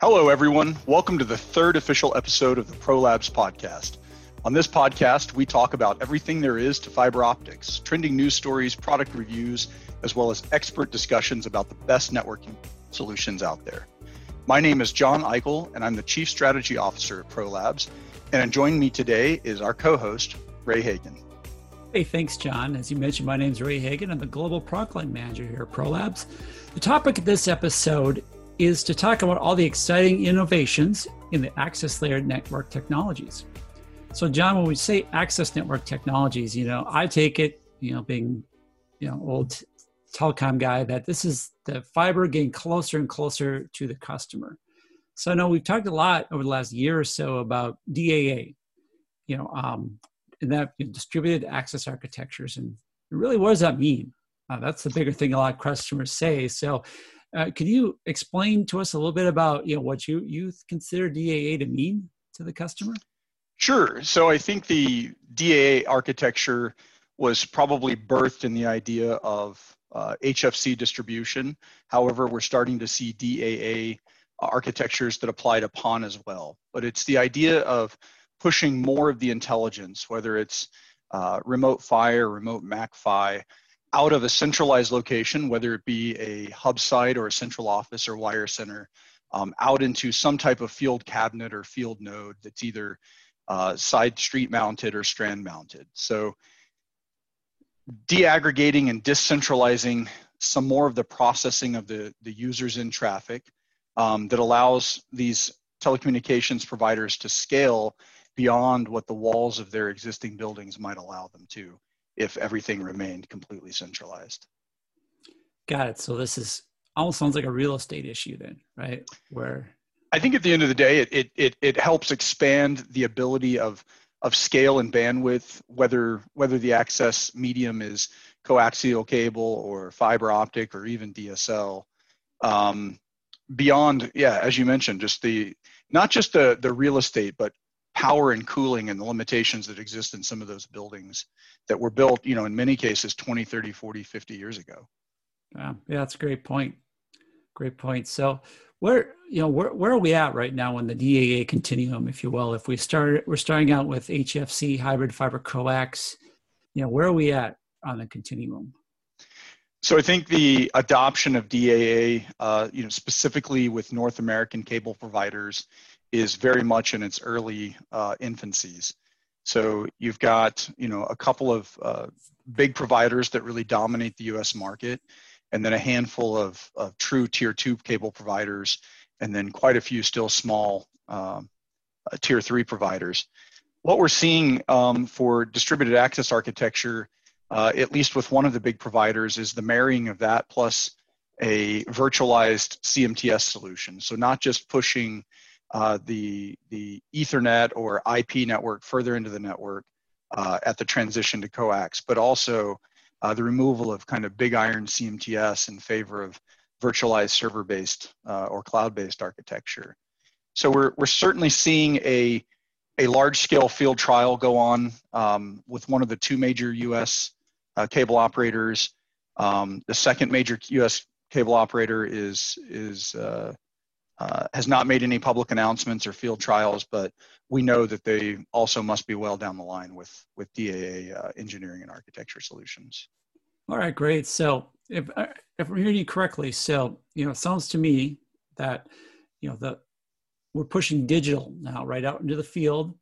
Hello, everyone. Welcome to the third official episode of the ProLabs podcast. On this podcast, we talk about everything there is to fiber optics, trending news stories, product reviews, as well as expert discussions about the best networking solutions out there. My name is John Eichel, and I'm the Chief Strategy Officer at ProLabs. And joining me today is our co host, Ray Hagan. Hey, thanks, John. As you mentioned, my name is Ray Hagan. I'm the Global Product Line Manager here at ProLabs. The topic of this episode is to talk about all the exciting innovations in the access layer network technologies. So, John, when we say access network technologies, you know, I take it, you know, being, you know, old telecom guy, that this is the fiber getting closer and closer to the customer. So, I know we've talked a lot over the last year or so about DAA, you know, um, and that you know, distributed access architectures, and really, what does that mean? Uh, that's the bigger thing a lot of customers say. So, uh, can you explain to us a little bit about you know what you you consider DAA to mean to the customer? Sure. So I think the DAA architecture was probably birthed in the idea of uh, HFC distribution. However, we're starting to see DAA architectures that apply to PON as well. But it's the idea of pushing more of the intelligence, whether it's uh, remote PHY or remote MAC-PHY, out of a centralized location, whether it be a hub site or a central office or wire center, um, out into some type of field cabinet or field node that's either uh, side street mounted or strand mounted. So deaggregating and decentralizing some more of the processing of the, the users in traffic um, that allows these telecommunications providers to scale beyond what the walls of their existing buildings might allow them to if everything remained completely centralized. Got it. So this is almost sounds like a real estate issue then, right? Where I think at the end of the day, it it it, it helps expand the ability of of scale and bandwidth, whether whether the access medium is coaxial cable or fiber optic or even DSL. Um, beyond, yeah, as you mentioned, just the not just the the real estate, but power and cooling and the limitations that exist in some of those buildings that were built, you know, in many cases 20, 30, 40, 50 years ago. Yeah, yeah that's a great point. Great point. So where, you know, where, where are we at right now in the DAA continuum, if you will? If we start, we're starting out with HFC, hybrid fiber coax, you know, where are we at on the continuum? So I think the adoption of DAA, uh, you know, specifically with North American cable providers, is very much in its early uh, infancies. So you've got you know a couple of uh, big providers that really dominate the U.S. market, and then a handful of, of true tier two cable providers, and then quite a few still small um, uh, tier three providers. What we're seeing um, for distributed access architecture, uh, at least with one of the big providers, is the marrying of that plus a virtualized CMTS solution. So not just pushing uh, the, the Ethernet or IP network further into the network uh, at the transition to coax, but also uh, the removal of kind of big iron CMTS in favor of virtualized server-based uh, or cloud-based architecture. So we're, we're certainly seeing a, a large-scale field trial go on um, with one of the two major U.S. Uh, cable operators. Um, the second major U.S. cable operator is, is uh, has not made any public announcements or field trials, but we know that they also must be well down the line with with DAA uh, engineering and architecture solutions. All right, great. So if uh, if I'm hearing you correctly, so you know, it sounds to me that you know the we're pushing digital now right out into the field,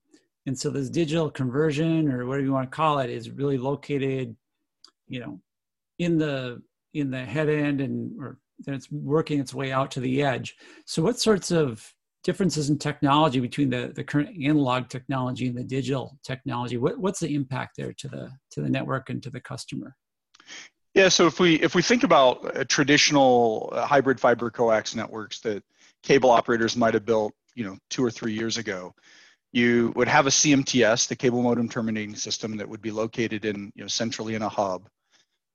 and so this digital conversion or whatever you want to call it is really located, you know, in the in the head end and or then it's working its way out to the edge. So, what sorts of differences in technology between the, the current analog technology and the digital technology? What, what's the impact there to the to the network and to the customer? Yeah, so if we if we think about traditional uh, hybrid fiber coax networks that cable operators might have built, you know, two or three years ago, you would have a CMTS, the cable modem terminating system, that would be located in you know centrally in a hub.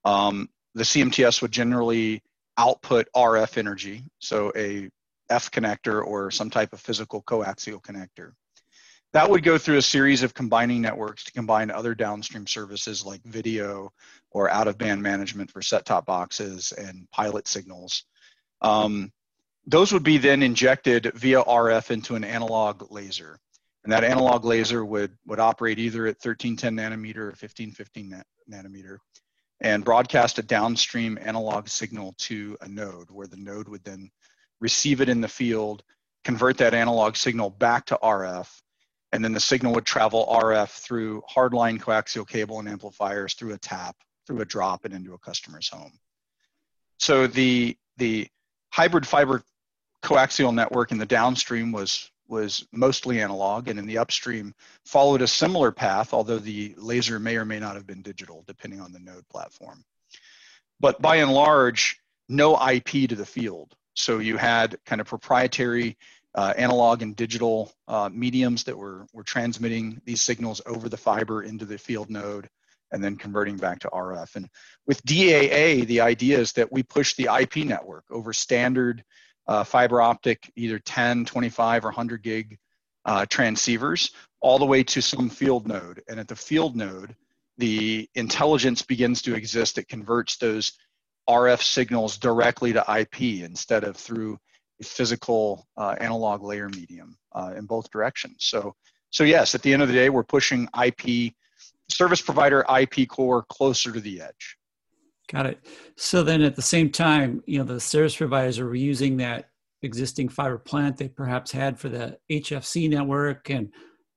Um, the CMTS would generally output RF energy, so a F connector or some type of physical coaxial connector. That would go through a series of combining networks to combine other downstream services like video or out of band management for set top boxes and pilot signals. Um, those would be then injected via RF into an analog laser. And that analog laser would, would operate either at 1310 nanometer or 1515 nanometer and broadcast a downstream analog signal to a node where the node would then receive it in the field, convert that analog signal back to RF, and then the signal would travel RF through hardline coaxial cable and amplifiers through a tap, through a drop, and into a customer's home. So the the hybrid fiber coaxial network in the downstream was was mostly analog and in the upstream followed a similar path although the laser may or may not have been digital depending on the node platform but by and large no ip to the field so you had kind of proprietary uh, analog and digital uh, mediums that were, were transmitting these signals over the fiber into the field node and then converting back to RF. And with DAA, the idea is that we push the IP network over standard uh, fiber optic, either 10, 25, or 100 gig uh, transceivers, all the way to some field node. And at the field node, the intelligence begins to exist that converts those RF signals directly to IP instead of through a physical uh, analog layer medium uh, in both directions. So, so yes, at the end of the day, we're pushing IP service provider IP core closer to the edge. Got it. So then at the same time, you know, the service providers are reusing that existing fiber plant they perhaps had for the HFC network and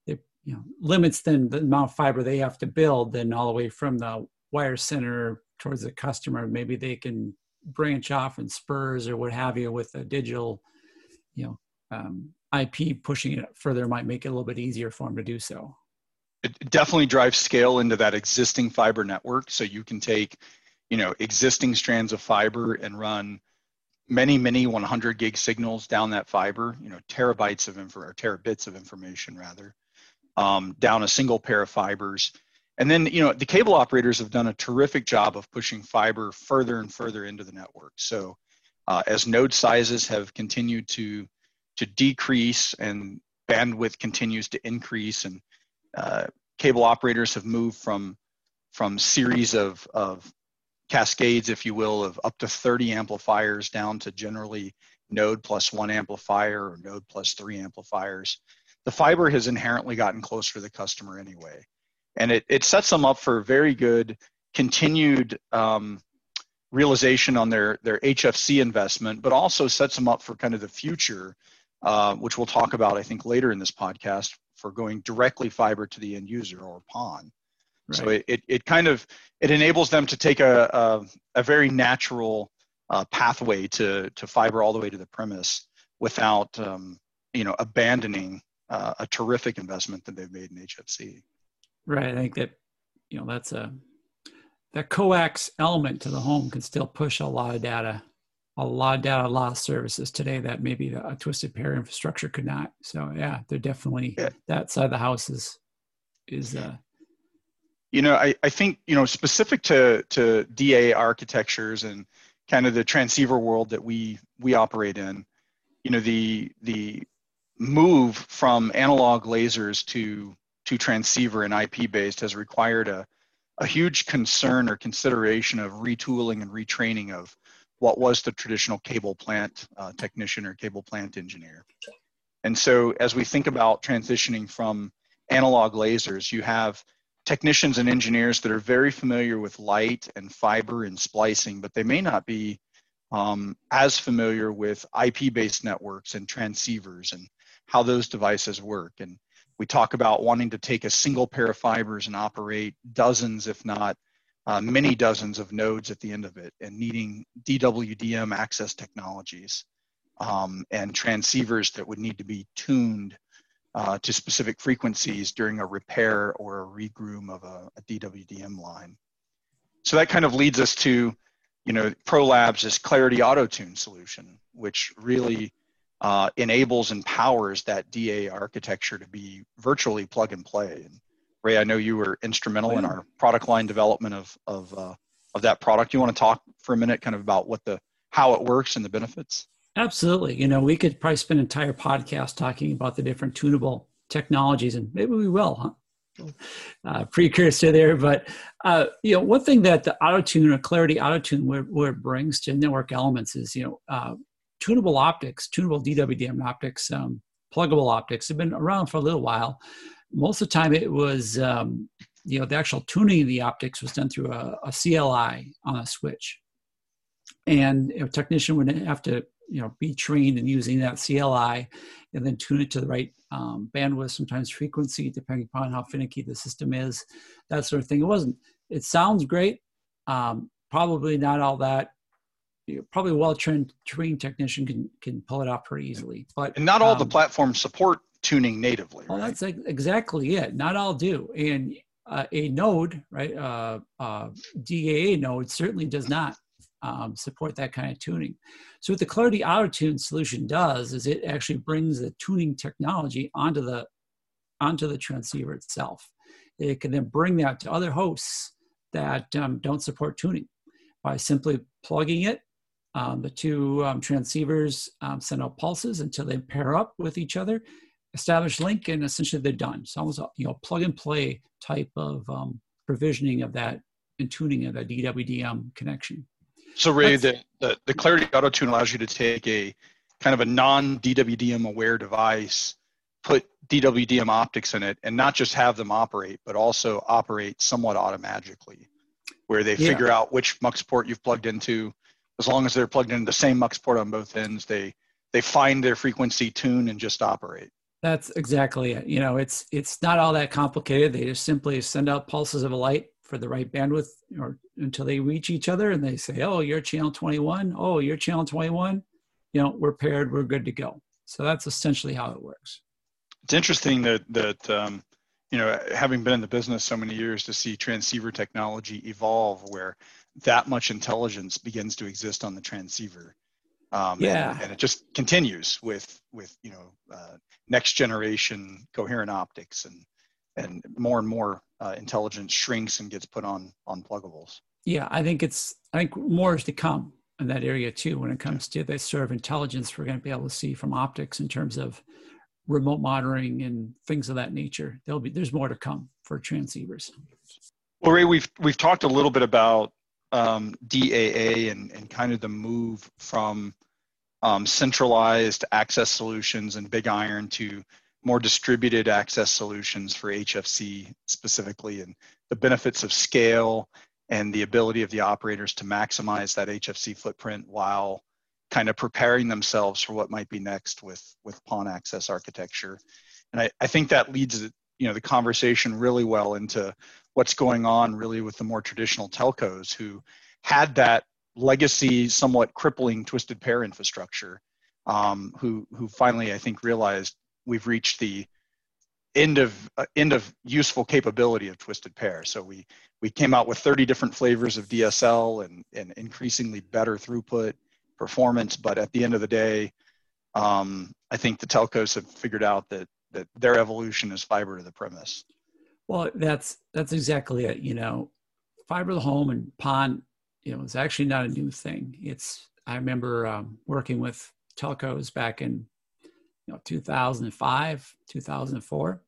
it you know limits then the amount of fiber they have to build then all the way from the wire center towards the customer. Maybe they can branch off in spurs or what have you with a digital, you know, um, IP pushing it further might make it a little bit easier for them to do so. It definitely drives scale into that existing fiber network. So you can take, you know, existing strands of fiber and run many, many 100 gig signals down that fiber, you know, terabytes of info or terabits of information rather, um, down a single pair of fibers and then, you know, the cable operators have done a terrific job of pushing fiber further and further into the network. So uh, as node sizes have continued to, to decrease and bandwidth continues to increase and uh, cable operators have moved from, from series of, of cascades, if you will, of up to 30 amplifiers down to generally node plus one amplifier or node plus three amplifiers. The fiber has inherently gotten closer to the customer anyway and it, it sets them up for very good continued um, realization on their their HFC investment, but also sets them up for kind of the future, uh, which we'll talk about I think later in this podcast for going directly fiber to the end user or PON. Right. So it, it, it kind of it enables them to take a a, a very natural uh, pathway to to fiber all the way to the premise without um, you know abandoning uh, a terrific investment that they've made in HFC. Right. I think that, you know, that's a, that coax element to the home can still push a lot of data, a lot of data, a lot of services today that maybe a twisted pair infrastructure could not. So yeah, they're definitely yeah. that side of the house is, is, uh, you know, I, I think, you know, specific to, to DA architectures and kind of the transceiver world that we, we operate in, you know, the, the move from analog lasers to to transceiver and IP based has required a, a huge concern or consideration of retooling and retraining of what was the traditional cable plant uh, technician or cable plant engineer. And so as we think about transitioning from analog lasers, you have technicians and engineers that are very familiar with light and fiber and splicing, but they may not be um, as familiar with IP-based networks and transceivers and how those devices work. And we talk about wanting to take a single pair of fibers and operate dozens, if not uh, many dozens of nodes at the end of it and needing DWDM access technologies um, and transceivers that would need to be tuned uh, to specific frequencies during a repair or a regroom of a, a DWDM line. So that kind of leads us to, you know, ProLabs' Clarity Auto Tune solution, which really uh, enables and powers that DA architecture to be virtually plug and play. And Ray, I know you were instrumental oh, in our product line development of of uh, of that product. You want to talk for a minute, kind of about what the how it works and the benefits? Absolutely. You know, we could probably spend an entire podcast talking about the different tunable technologies, and maybe we will, huh? Uh, precursor there, but uh, you know, one thing that the auto tune or Clarity auto tune where, where it brings to network elements is you know uh, tunable optics, tunable DWDM optics, um, pluggable optics have been around for a little while. Most of the time, it was um, you know the actual tuning of the optics was done through a, a CLI on a switch, and a technician would have to you know be trained in using that CLI and then tune it to the right um, bandwidth, sometimes frequency, depending upon how finicky the system is, that sort of thing. It wasn't. It sounds great. Um, probably not all that. Probably a well-trained trained technician can can pull it off pretty easily. But and not all um, the platforms support tuning natively. Well, right? that's exactly it. Not all do, and uh, a node, right? Uh, uh, DAA node certainly does not um, support that kind of tuning. So what the Clarity Auto Tune solution does is it actually brings the tuning technology onto the onto the transceiver itself. It can then bring that to other hosts that um, don't support tuning by simply plugging it. Um, the two um, transceivers um, send out pulses until they pair up with each other, establish link, and essentially they're done. It's almost a you know plug and play type of um, provisioning of that and tuning of that DWDM connection. So Ray, the, the, the Clarity Auto Tune allows you to take a kind of a non-DWDM aware device, put DWDM optics in it, and not just have them operate, but also operate somewhat automatically, where they yeah. figure out which mux port you've plugged into. As long as they're plugged into the same mux port on both ends, they they find their frequency tune and just operate. That's exactly it. You know, it's it's not all that complicated. They just simply send out pulses of a light for the right bandwidth or until they reach each other and they say, oh, you're channel 21. Oh, you're channel 21. You know, we're paired, we're good to go. So that's essentially how it works. It's interesting that, that um, you know, having been in the business so many years to see transceiver technology evolve where that much intelligence begins to exist on the transceiver. Um, yeah. And, and, it just continues with, with you know, uh, next generation coherent optics and, and more and more uh, intelligence shrinks and gets put on on pluggables. Yeah, I think it's I think more is to come in that area too when it comes to this sort of intelligence we're going to be able to see from optics in terms of remote monitoring and things of that nature. There'll be there's more to come for transceivers. Well, Ray, we've we've talked a little bit about um, DAA and and kind of the move from um, centralized access solutions and big iron to more distributed access solutions for HFC specifically and the benefits of scale and the ability of the operators to maximize that HFC footprint while kind of preparing themselves for what might be next with, with PON access architecture. And I, I think that leads you know the conversation really well into what's going on really with the more traditional telcos who had that legacy somewhat crippling twisted pair infrastructure um, who who finally I think realized we've reached the end of uh, end of useful capability of twisted pair. So we we came out with 30 different flavors of DSL and and increasingly better throughput performance. But at the end of the day, um, I think the telcos have figured out that that their evolution is fiber to the premise. Well, that's that's exactly it. You know, fiber to the home and PON, you know, is actually not a new thing. It's I remember um, working with telcos back in you know 2005 2004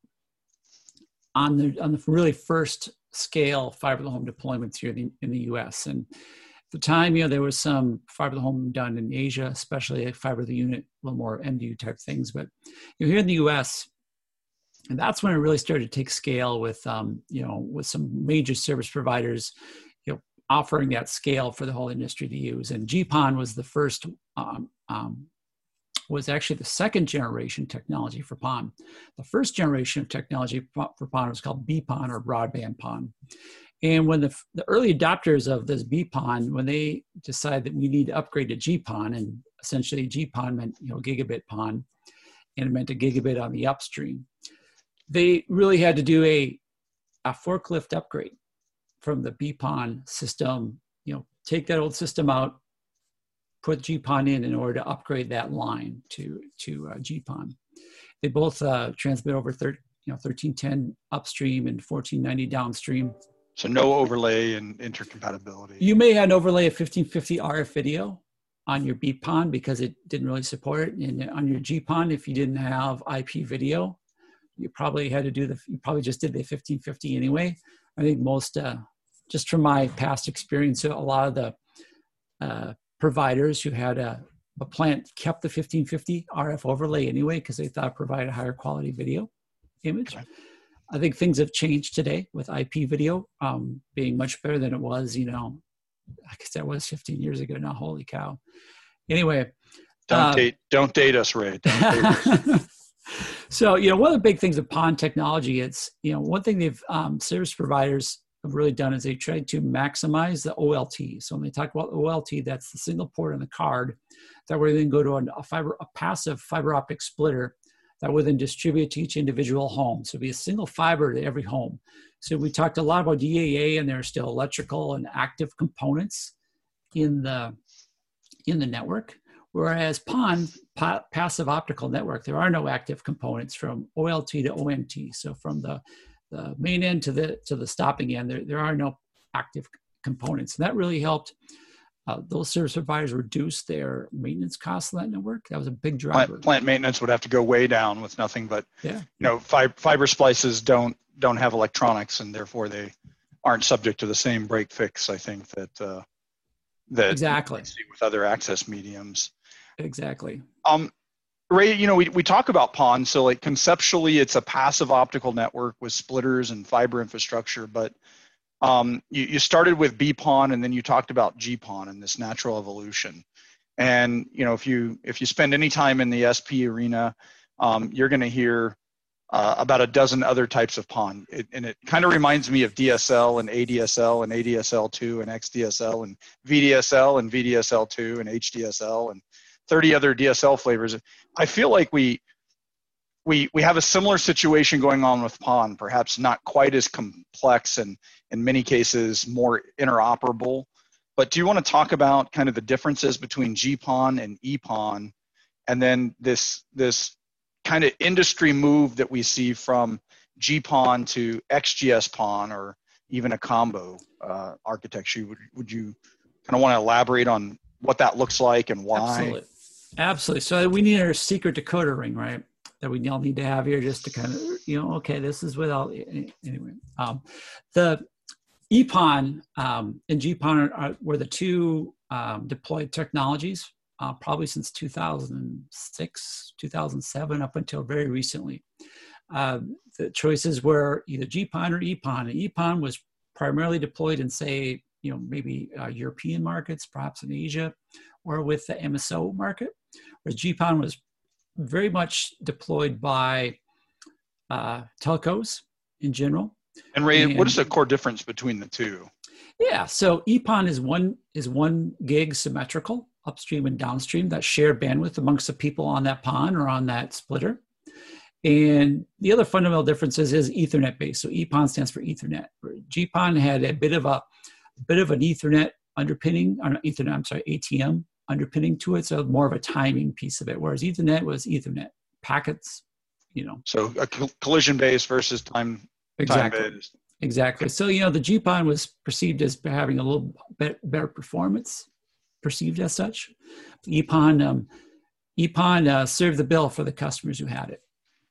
on the on the really first scale fiber to the home deployments here in the, in the us and at the time you know there was some fiber to the home done in asia especially fiber to the unit a little more mdu type things. But you know, here in the us and that's when it really started to take scale with um, you know with some major service providers you know offering that scale for the whole industry to use. And gpon was the first um, um, was actually the second generation technology for PON. The first generation of technology for PON was called BPON or broadband PON. And when the, the early adopters of this BPON, when they decided that we need to upgrade to GPON, and essentially GPON meant you know gigabit PON, and it meant a gigabit on the upstream, they really had to do a, a forklift upgrade from the BPON system. You know, take that old system out, put GPON in in order to upgrade that line to to uh, GPON. They both uh, transmit over thir- you know 1310 upstream and 1490 downstream. So no overlay and intercompatibility. You may have an overlay of 1550 RF video on your BPON because it didn't really support it. And on your GPON, if you didn't have IP video, you probably had to do the, you probably just did the 1550 anyway. I think most, uh, just from my past experience, a lot of the uh, providers who had a but Plant kept the 1550 RF overlay anyway because they thought it provided a higher quality video image. Okay. I think things have changed today with IP video um, being much better than it was, you know, I guess that was 15 years ago now. Holy cow. Anyway. Don't uh, date, don't date us, Ray. Date us. so, you know, one of the big things of PON technology, it's, you know, one thing they've, um, service providers have really done is they tried to maximize the OLT. So when they talk about OLT, that's the single port on the card that would then go to a fiber, a passive fiber optic splitter that would then distribute to each individual home. So be a single fiber to every home. So we talked a lot about DAA, and there are still electrical and active components in the in the network. Whereas PON, pa- passive optical network, there are no active components from OLT to ONT. So from the, the main end to the to the stopping end, there, there are no active components. And that really helped uh, those service providers reduce their maintenance costs on that network. That was a big driver. Plant, plant, maintenance would have to go way down with nothing but, yeah. you know, fiber, fiber splices don't don't have electronics and therefore they aren't subject to the same break fix. I think that uh, that exactly with other access mediums. Exactly. Um, Ray, you know, we, we talk about PON, so like conceptually, it's a passive optical network with splitters and fiber infrastructure, but um, you, you started with BPON and then you talked about GPON and this natural evolution. And you know, if you if you spend any time in the SP arena, um, you're going to hear uh, about a dozen other types of PON. It, and it kind of reminds me of DSL and ADSL and ADSL2 and XDSL and VDSL and VDSL2 and HDSL and 30 other DSL flavors. I feel like we we we have a similar situation going on with PON, perhaps not quite as complex and in many cases more interoperable. But do you want to talk about kind of the differences between GPON and EPON, and then this this kind of industry move that we see from GPON to XGS PON or even a combo uh, architecture? Would would you kind of want to elaborate on what that looks like and why? Absolutely. Absolutely. So we need our secret decoder ring, right? that we all need to have here just to kind of you know okay this is without anyway um, the epon um, and gpon are, were the two um, deployed technologies uh, probably since 2006 2007 up until very recently uh, the choices were either gpon or epon and epon was primarily deployed in say you know maybe uh, european markets perhaps in asia or with the mso market whereas gpon was very much deployed by uh, telcos in general. And Ray, and, what is the core difference between the two? Yeah, so EPON is one is one gig symmetrical upstream and downstream that share bandwidth amongst the people on that PON or on that splitter. And the other fundamental differences is Ethernet based. So EPON stands for Ethernet. GPON had a bit of a, a bit of an Ethernet underpinning, or Ethernet, I'm sorry, ATM underpinning to it, so more of a timing piece of it. Whereas Ethernet was Ethernet packets, you know. So a collision based versus time exactly. Time. Exactly. So you know the GPON was perceived as having a little bit better performance, perceived as such. EPON um, EPON uh, served the bill for the customers who had it.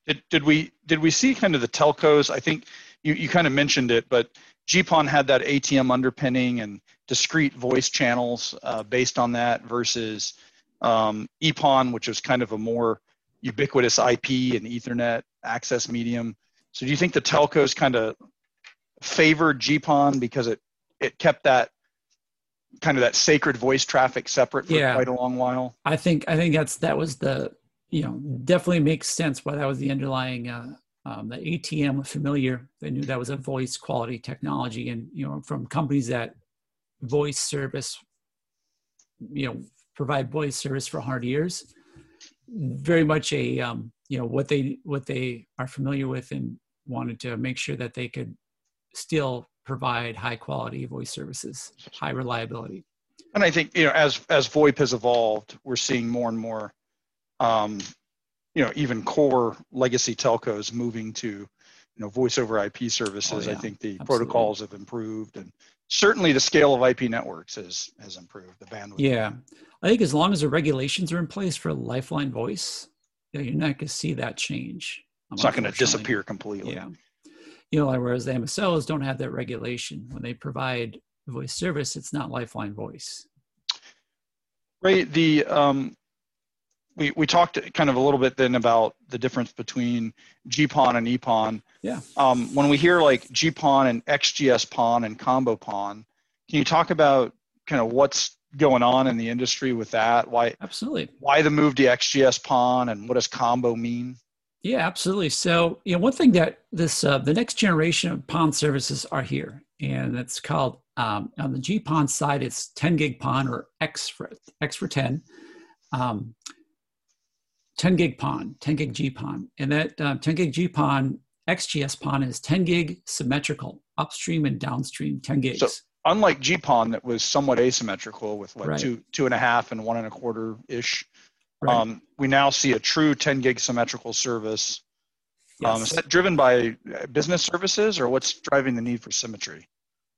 Did, did we did we see kind of the telcos? I think you, you kind of mentioned it, but GPON had that ATM underpinning and discrete voice channels uh, based on that versus um, EPON, which was kind of a more ubiquitous IP and Ethernet access medium. So do you think the telcos kind of favored GPON because it it kept that kind of that sacred voice traffic separate for yeah. quite a long while? I think I think that's that was the you know definitely makes sense why that was the underlying uh, um, the ATM familiar. They knew that was a voice quality technology, and you know from companies that voice service, you know, provide voice service for 100 years. Very much a, um, you know, what they what they are familiar with and wanted to make sure that they could still provide high quality voice services, high reliability. And I think you know, as as VoIP has evolved, we're seeing more and more, um, you know, even core legacy telcos moving to, you know, voice over IP services. Oh, yeah. I think the Absolutely. protocols have improved, and certainly the scale of IP networks has has improved. The bandwidth. Yeah, I think as long as the regulations are in place for Lifeline Voice, you know, you're not going to see that change. It's not going to disappear completely. Yeah, you know, whereas the MSOs don't have that regulation when they provide voice service, it's not Lifeline Voice. Right. The um, we, we talked kind of a little bit then about the difference between GPON and EPON. Yeah. Um, when we hear like GPON and XGS PON and combo PON, can you talk about kind of what's going on in the industry with that? Why absolutely why the move to XGS PON and what does combo mean? Yeah, absolutely. So, you know, one thing that this uh, the next generation of PON services are here, and it's called um, on the GPON side, it's 10 gig PON or X for X for 10. Um, 10 gig PON, 10 gig GPON. And that uh, 10 gig GPON, XGS PON is 10 gig symmetrical, upstream and downstream 10 gigs. So unlike GPON that was somewhat asymmetrical with what, right. two, two and a half and one and a quarter ish, right. um, we now see a true 10 gig symmetrical service. Yes. Um, is that driven by business services or what's driving the need for symmetry?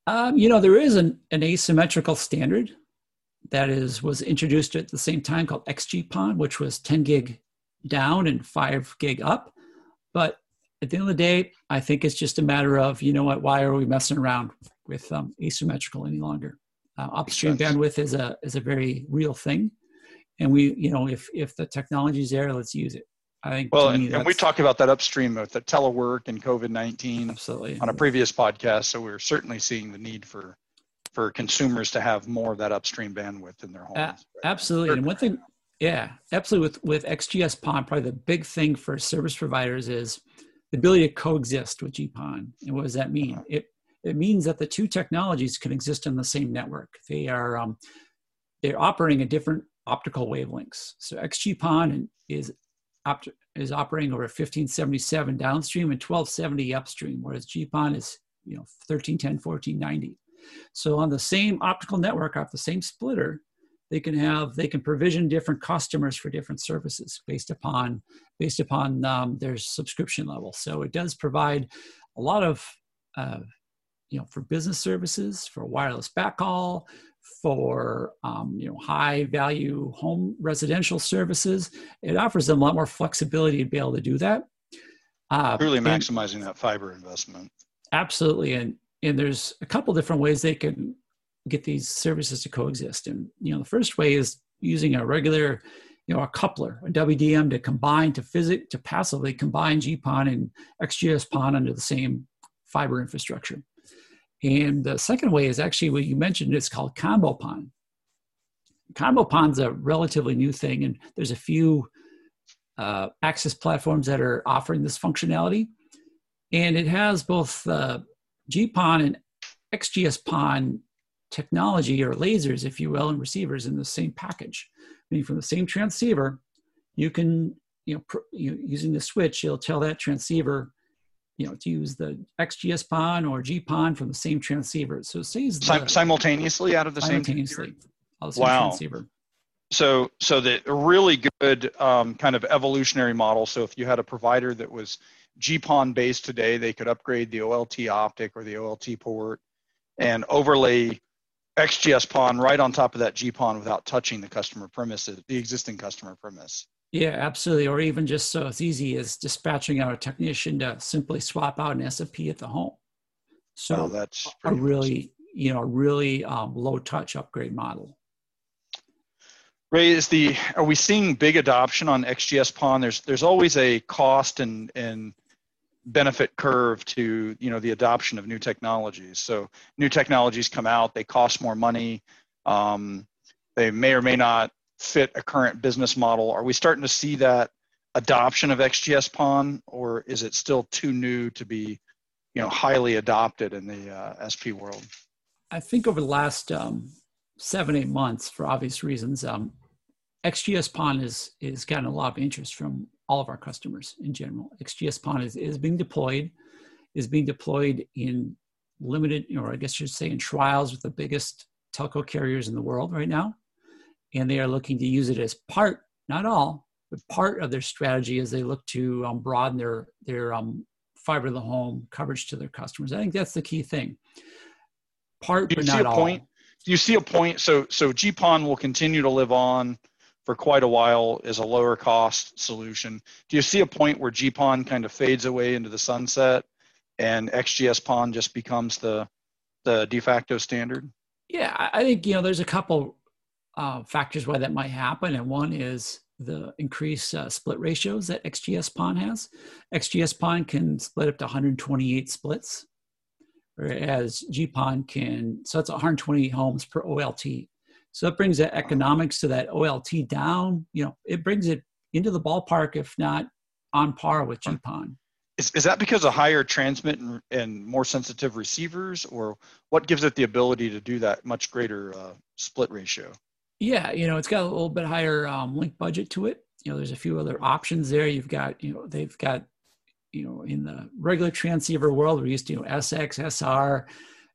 Um, you know, there is an, an asymmetrical standard that is was introduced at the same time called XGPON, which was 10 gig down and five gig up. But at the end of the day, I think it's just a matter of, you know what, why are we messing around with um, asymmetrical any longer? Uh, upstream bandwidth is a, is a very real thing. And we, you know, if, if the technology is there, let's use it. I think well, and, and, we talked about that upstream with the telework and COVID nineteen absolutely on a previous podcast. So we're certainly seeing the need for for consumers to have more of that upstream bandwidth in their homes. Uh, absolutely, and one thing yeah, absolutely. With with XGS PON, probably the big thing for service providers is the ability to coexist with GPON. And what does that mean? Uh-huh. It it means that the two technologies can exist on the same network. They are um, they're operating at different optical wavelengths. So XGPON is opt- is operating over 1577 downstream and 1270 upstream, whereas GPON is you know 1310 1490. So on the same optical network off the same splitter, they can have they can provision different customers for different services based upon based upon um, their subscription level. So it does provide a lot of uh, you know for business services for wireless backhaul for um, you know high value home residential services. It offers them a lot more flexibility to be able to do that. Uh, really maximizing and, that fiber investment. Absolutely and and there's a couple different ways they can get these services to coexist. And you know, the first way is using a regular, you know, a coupler, a WDM to combine to physic to passively combine GPON and XGS PON under the same fiber infrastructure. And the second way is actually what you mentioned. It's called combo PON. Combo PON's a relatively new thing, and there's a few uh, access platforms that are offering this functionality. And it has both uh, GPON and XGS PON technology or lasers, if you will, and receivers in the same package. Meaning from the same transceiver, you can, you know, pr- you, using the switch, it'll tell that transceiver, you know, to use the XGS PON or GPON from the same transceiver. So it saves the, simultaneously out of the simultaneously, same, same wow. transceiver. So, so the really good um, kind of evolutionary model. So if you had a provider that was GPON based today, they could upgrade the OLT optic or the OLT port and overlay XGS PON right on top of that GPON without touching the customer premises, the existing customer premise. Yeah, absolutely. Or even just so it's easy as dispatching out a technician to simply swap out an SFP at the home. So oh, that's a really, you know, a really um, low touch upgrade model. Ray, is the are we seeing big adoption on XGS PON? There's there's always a cost and and benefit curve to you know the adoption of new technologies. So new technologies come out, they cost more money. Um, they may or may not fit a current business model. Are we starting to see that adoption of XGS PON, or is it still too new to be you know highly adopted in the uh, SP world? I think over the last um, seven eight months, for obvious reasons, um, XGS PON is is gotten a lot of interest from all of our customers in general. XGS PON is, is being deployed, is being deployed in limited, or I guess you should say in trials with the biggest telco carriers in the world right now. And they are looking to use it as part, not all, but part of their strategy as they look to um, broaden their, their um, fiber to the home coverage to their customers. I think that's the key thing. Part, but not all. Point? Do you see a point? So, so GPON will continue to live on for quite a while is a lower cost solution. Do you see a point where GPON kind of fades away into the sunset and XGS PON just becomes the the de facto standard? Yeah, I think you know there's a couple uh, factors why that might happen, and one is the increased uh, split ratios that XGS PON has. XGS PON can split up to 128 splits, whereas GPON can, so it's 120 homes per OLT. So that brings the economics to that OLT down. You know, it brings it into the ballpark, if not on par with GPON. Is, is that because of higher transmit and, and more sensitive receivers, or what gives it the ability to do that much greater uh, split ratio? Yeah, you know, it's got a little bit higher um, link budget to it. You know, there's a few other options there. You've got, you know, they've got, you know, in the regular transceiver world, we're used to, you know, SX, SR,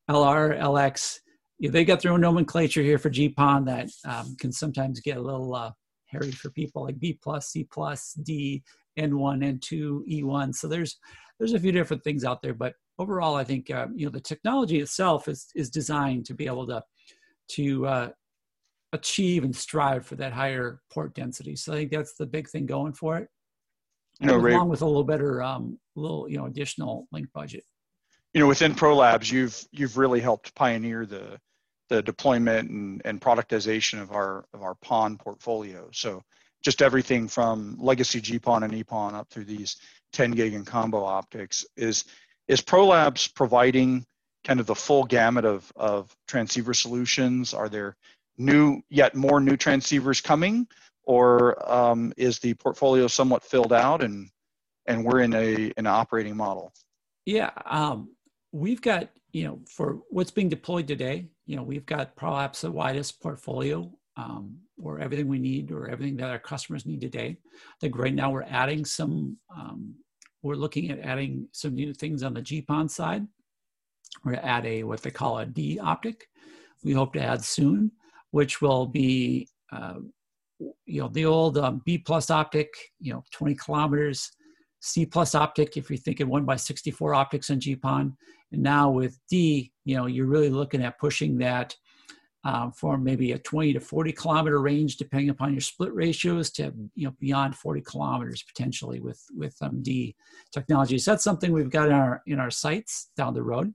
LR, LX. Know, they got their own nomenclature here for GPON that um, can sometimes get a little uh, hairy for people like B plus, C plus, D, N1, N2, E1. So there's there's a few different things out there, but overall, I think uh, you know the technology itself is is designed to be able to to uh, achieve and strive for that higher port density. So I think that's the big thing going for it. No, along with a little better, um, little you know, additional link budget. You know, within ProLabs, you've you've really helped pioneer the the deployment and, and productization of our of our PON portfolio. So just everything from legacy GPON and EPON up through these 10 gig and combo optics is is ProLabs providing kind of the full gamut of of transceiver solutions? Are there new yet more new transceivers coming, or um, is the portfolio somewhat filled out and and we're in a an operating model? Yeah, um, we've got you know for what's being deployed today, you know we've got perhaps the widest portfolio um, or everything we need or everything that our customers need today. I think right now we're adding some. Um, we're looking at adding some new things on the GPON side. We're going to add a what they call a D optic. We hope to add soon which will be uh, you know the old um, B plus optic, you know 20 kilometers, C plus optic if you're thinking one by 64 optics on GPON, and now with D, you know you're really looking at pushing that um, from maybe a 20 to 40 kilometer range, depending upon your split ratios, to you know beyond 40 kilometers potentially with with um, D technologies. That's something we've got in our in our sights down the road.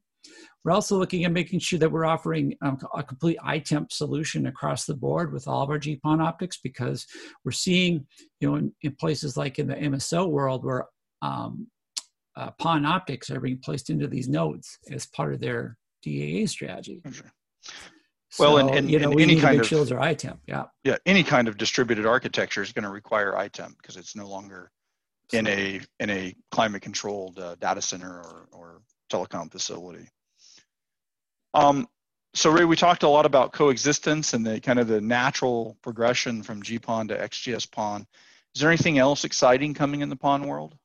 We're also looking at making sure that we're offering um, a complete iTemp solution across the board with all of our GPON optics because we're seeing, you know, in, in places like in the MSO world where um, uh, PON optics are being placed into these nodes as part of their DAA strategy. Sure. Well, and, and, you know, and any kind of shields or iTemp, yeah. Yeah, any kind of distributed architecture is going to require iTemp because it's no longer in a in a climate controlled uh, data center or, or telecom facility. Um, so Ray, we talked a lot about coexistence and the kind of the natural progression from GPON to XGS PON. Is there anything else exciting coming in the PON world?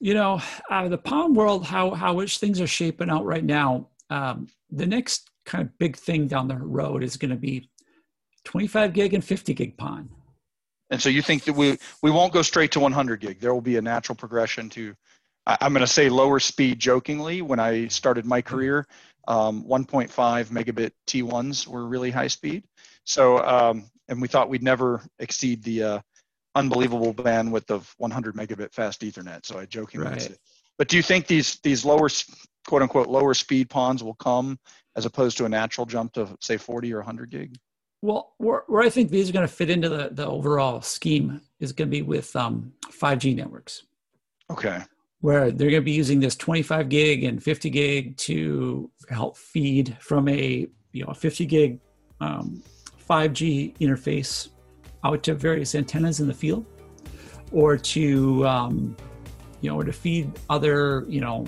You know, uh, the PON world, how how which things are shaping out right now. Um, the next kind of big thing down the road is going to be 25 gig and 50 gig PON. And so you think that we we won't go straight to 100 gig. There will be a natural progression to I'm going to say lower speed jokingly. When I started my career, um, 1.5 megabit T1s were really high speed. So, um, and we thought we'd never exceed the uh, unbelievable bandwidth of 100 megabit fast Ethernet. So I jokingly right. said. But do you think these these lower quote unquote lower speed PONs will come as opposed to a natural jump to say 40 or 100 gig? Well, where, where I think these are going to fit into the, the overall scheme is going to be with um, 5G networks. Okay where they're going to be using this 25 gig and 50 gig to help feed from a you know a 50 gig um, 5G interface out to various antennas in the field, or to um, you know or to feed other you know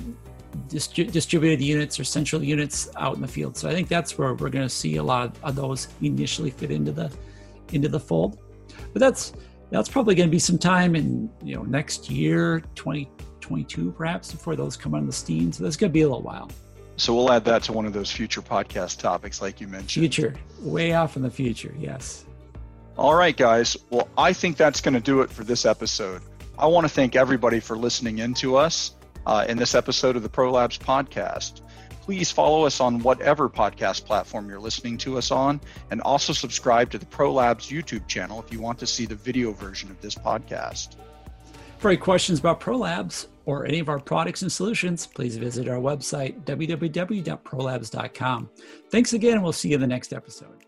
distri- distributed units or central units out in the field. So I think that's where we're going to see a lot of, of those initially fit into the into the fold. But that's that's probably going to be some time in you know next year 2022 perhaps before those come on the steam. So that's going to be a little while. So we'll add that to one of those future podcast topics, like you mentioned. Future, way off in the future, yes. All right, guys. Well, I think that's going to do it for this episode. I want to thank everybody for listening in to us uh, in this episode of the ProLabs podcast. Please follow us on whatever podcast platform you're listening to us on, and also subscribe to the ProLabs YouTube channel if you want to see the video version of this podcast. For any questions about ProLabs or any of our products and solutions, please visit our website, www.prolabs.com. Thanks again, and we'll see you in the next episode.